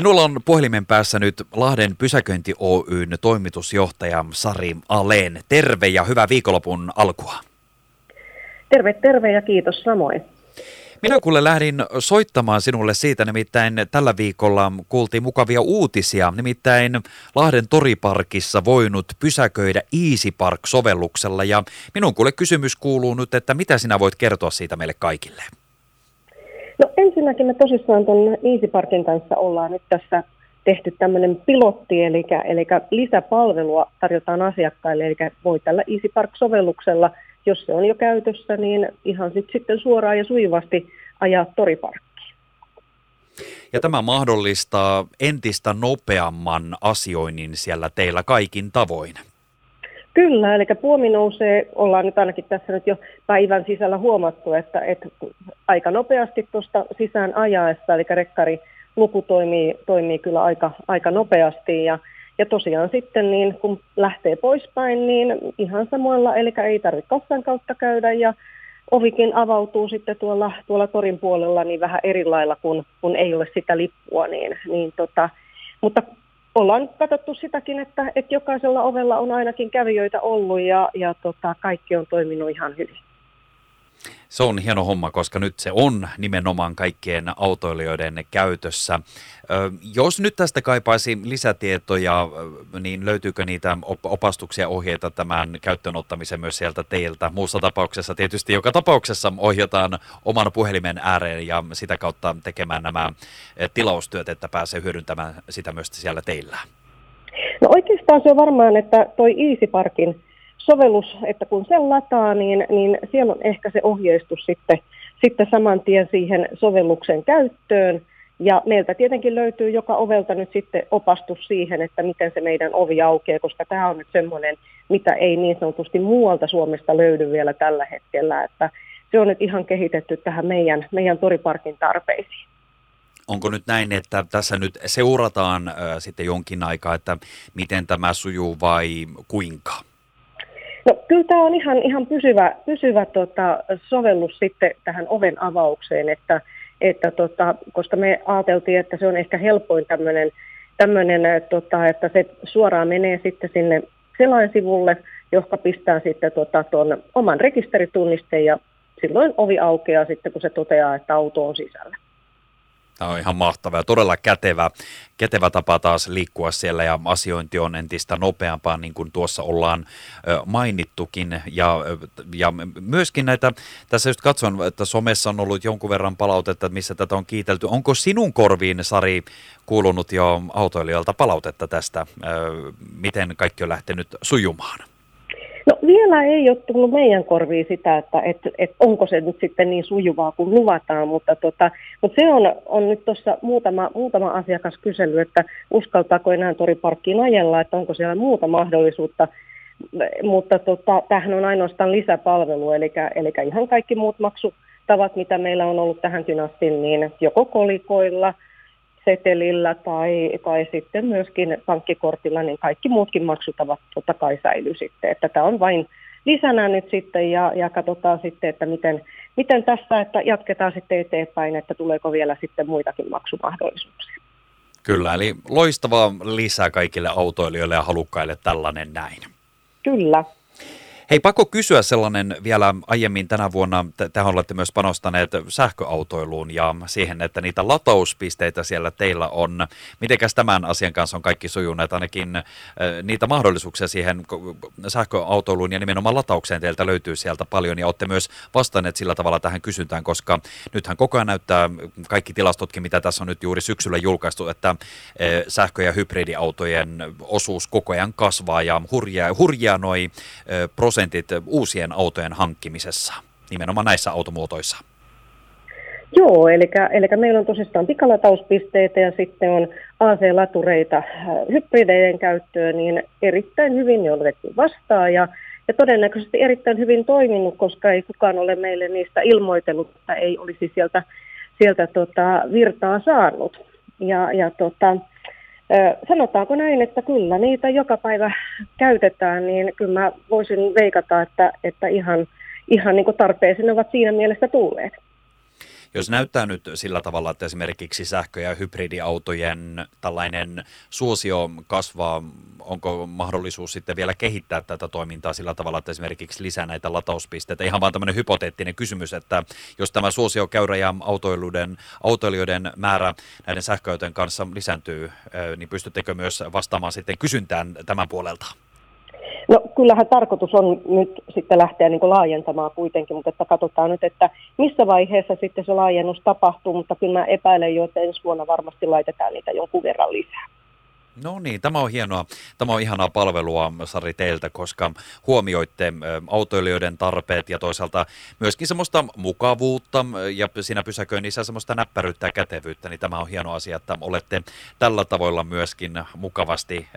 Minulla on puhelimen päässä nyt Lahden Pysäköinti Oyn toimitusjohtaja Sari Aleen. Terve ja hyvää viikonlopun alkua. Terve, terve ja kiitos samoin. Minä kuule lähdin soittamaan sinulle siitä, nimittäin tällä viikolla kuultiin mukavia uutisia, nimittäin Lahden toriparkissa voinut pysäköidä Easy Park-sovelluksella ja minun kuule kysymys kuuluu nyt, että mitä sinä voit kertoa siitä meille kaikille? Ensinnäkin me tosissaan tuon Easy Parkin kanssa ollaan nyt tässä tehty tämmöinen pilotti, eli, eli lisäpalvelua tarjotaan asiakkaille, eli voi tällä Easy Park-sovelluksella, jos se on jo käytössä, niin ihan sit sitten suoraan ja sujuvasti ajaa toriparkkiin. Ja tämä mahdollistaa entistä nopeamman asioinnin siellä teillä kaikin tavoin. Kyllä, eli puomi nousee, ollaan nyt ainakin tässä nyt jo päivän sisällä huomattu, että, että aika nopeasti tuosta sisään ajaessa, eli rekkari luku toimii, toimii kyllä aika, aika nopeasti. Ja, ja tosiaan sitten niin kun lähtee poispäin, niin ihan samoilla, eli ei tarvitse kassan kautta käydä ja ovikin avautuu sitten tuolla, tuolla torin puolella niin vähän eri lailla, kun, kun ei ole sitä lippua, niin, niin tota, mutta ollaan katsottu sitäkin, että, että jokaisella ovella on ainakin kävijöitä ollut ja, ja tota, kaikki on toiminut ihan hyvin. Se on hieno homma, koska nyt se on nimenomaan kaikkien autoilijoiden käytössä. Jos nyt tästä kaipaisi lisätietoja, niin löytyykö niitä opastuksia ohjeita tämän käyttöönottamisen myös sieltä teiltä? Muussa tapauksessa tietysti joka tapauksessa ohjataan oman puhelimen ääreen ja sitä kautta tekemään nämä tilaustyöt, että pääsee hyödyntämään sitä myös siellä teillä. No oikeastaan se on varmaan, että toi Easy Parkin sovellus, että kun sen lataa, niin, niin siellä on ehkä se ohjeistus sitten, sitten saman tien siihen sovelluksen käyttöön. Ja meiltä tietenkin löytyy joka ovelta nyt sitten opastus siihen, että miten se meidän ovi aukeaa, koska tämä on nyt semmoinen, mitä ei niin sanotusti muualta Suomesta löydy vielä tällä hetkellä. Että se on nyt ihan kehitetty tähän meidän, meidän toriparkin tarpeisiin. Onko nyt näin, että tässä nyt seurataan äh, sitten jonkin aikaa, että miten tämä sujuu vai kuinka? No kyllä tämä on ihan, ihan pysyvä, pysyvä tota, sovellus sitten tähän oven avaukseen, että, että tota, koska me ajateltiin, että se on ehkä helpoin tämmöinen, tämmöinen tota, että se suoraan menee sitten sinne selainsivulle, joka pistää sitten tota, oman rekisteritunnisteen ja silloin ovi aukeaa sitten, kun se toteaa, että auto on sisällä. Tämä on ihan mahtava ja todella kätevä, kätevä tapa taas liikkua siellä ja asiointi on entistä nopeampaa, niin kuin tuossa ollaan mainittukin. Ja, ja myöskin näitä, tässä just katson, että somessa on ollut jonkun verran palautetta, missä tätä on kiitelty. Onko sinun korviin, Sari, kuulunut jo autoilijoilta palautetta tästä, miten kaikki on lähtenyt sujumaan? Vielä ei ole tullut meidän korviin sitä, että et, et onko se nyt sitten niin sujuvaa kuin luvataan, mutta, tota, mutta se on, on nyt tuossa muutama, muutama asiakas kysellyt, että uskaltaako enää toriparkkiin ajella, että onko siellä muuta mahdollisuutta, mutta tota, tämähän on ainoastaan lisäpalvelu, eli, eli ihan kaikki muut maksutavat, mitä meillä on ollut tähänkin asti, niin joko kolikoilla – setelillä tai, tai sitten myöskin pankkikortilla, niin kaikki muutkin maksutavat totta kai säilyy sitten. Että tämä on vain lisänä nyt sitten ja, ja katsotaan sitten, että miten, miten tässä, että jatketaan sitten eteenpäin, että tuleeko vielä sitten muitakin maksumahdollisuuksia. Kyllä, eli loistava lisää kaikille autoilijoille ja halukkaille tällainen näin. Kyllä. Hei, pakko kysyä sellainen vielä aiemmin tänä vuonna, tähän olette myös panostaneet sähköautoiluun ja siihen, että niitä latauspisteitä siellä teillä on. Mitenkäs tämän asian kanssa on kaikki sujuneet, ainakin niitä mahdollisuuksia siihen sähköautoiluun ja nimenomaan lataukseen teiltä löytyy sieltä paljon ja olette myös vastanneet sillä tavalla tähän kysyntään, koska nythän koko ajan näyttää kaikki tilastotkin, mitä tässä on nyt juuri syksyllä julkaistu, että äh, sähkö- ja hybridiautojen osuus koko ajan kasvaa ja hurjaa, hurjaa noi prosentit prosentit uusien autojen hankkimisessa, nimenomaan näissä automuotoissa? Joo, eli, eli meillä on tosissaan pikalatauspisteitä ja sitten on AC-latureita äh, hybrideiden käyttöön, niin erittäin hyvin ne on otettu vastaan ja, ja todennäköisesti erittäin hyvin toiminut, koska ei kukaan ole meille niistä ilmoitellut, että ei olisi sieltä, sieltä tota, virtaa saanut. Ja, ja tota, Sanotaanko näin, että kyllä niitä joka päivä käytetään, niin kyllä mä voisin veikata, että, että ihan, ihan niin tarpeeseen ovat siinä mielessä tulleet. Jos näyttää nyt sillä tavalla, että esimerkiksi sähkö- ja hybridiautojen tällainen suosio kasvaa, onko mahdollisuus sitten vielä kehittää tätä toimintaa sillä tavalla, että esimerkiksi lisää näitä latauspisteitä? Ihan vaan tämmöinen hypoteettinen kysymys, että jos tämä suosiokäyrä ja autoiluiden, autoilijoiden määrä näiden sähköautojen kanssa lisääntyy, niin pystyttekö myös vastaamaan sitten kysyntään tämän puolelta? No kyllähän tarkoitus on nyt sitten lähteä niin kuin laajentamaan kuitenkin, mutta että katsotaan nyt, että missä vaiheessa sitten se laajennus tapahtuu, mutta kyllä mä epäilen jo, että ensi vuonna varmasti laitetaan niitä jonkun verran lisää. No niin, tämä on hienoa. Tämä on ihanaa palvelua, Sari, teiltä, koska huomioitte autoilijoiden tarpeet ja toisaalta myöskin semmoista mukavuutta ja siinä pysäköinnissä semmoista näppäryyttä ja kätevyyttä, niin tämä on hieno asia, että olette tällä tavoilla myöskin mukavasti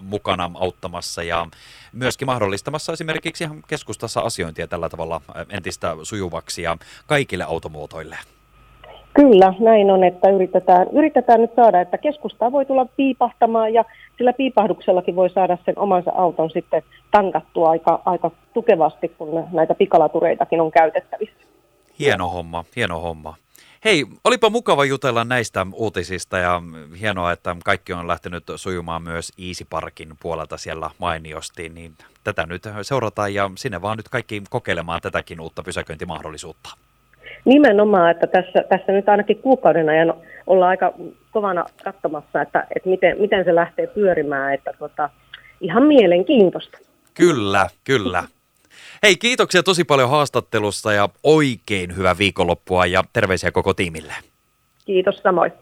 mukana auttamassa ja myöskin mahdollistamassa esimerkiksi keskustassa asiointia tällä tavalla entistä sujuvaksi ja kaikille automuotoille. Kyllä, näin on, että yritetään, yritetään nyt saada, että keskustaa voi tulla piipahtamaan ja sillä piipahduksellakin voi saada sen omansa auton sitten tankattua aika, aika tukevasti, kun näitä pikalatureitakin on käytettävissä. Hieno homma, hieno homma. Hei, olipa mukava jutella näistä uutisista ja hienoa, että kaikki on lähtenyt sujumaan myös Easy Parkin puolelta siellä mainiosti, niin tätä nyt seurataan ja sinne vaan nyt kaikki kokeilemaan tätäkin uutta pysäköintimahdollisuutta. Nimenomaan, että tässä, tässä nyt ainakin kuukauden ajan ollaan aika kovana katsomassa, että, että miten, miten se lähtee pyörimään, että tota, ihan mielenkiintoista. Kyllä, kyllä. Hei, kiitoksia tosi paljon haastattelusta ja oikein hyvää viikonloppua ja terveisiä koko tiimille. Kiitos samoin.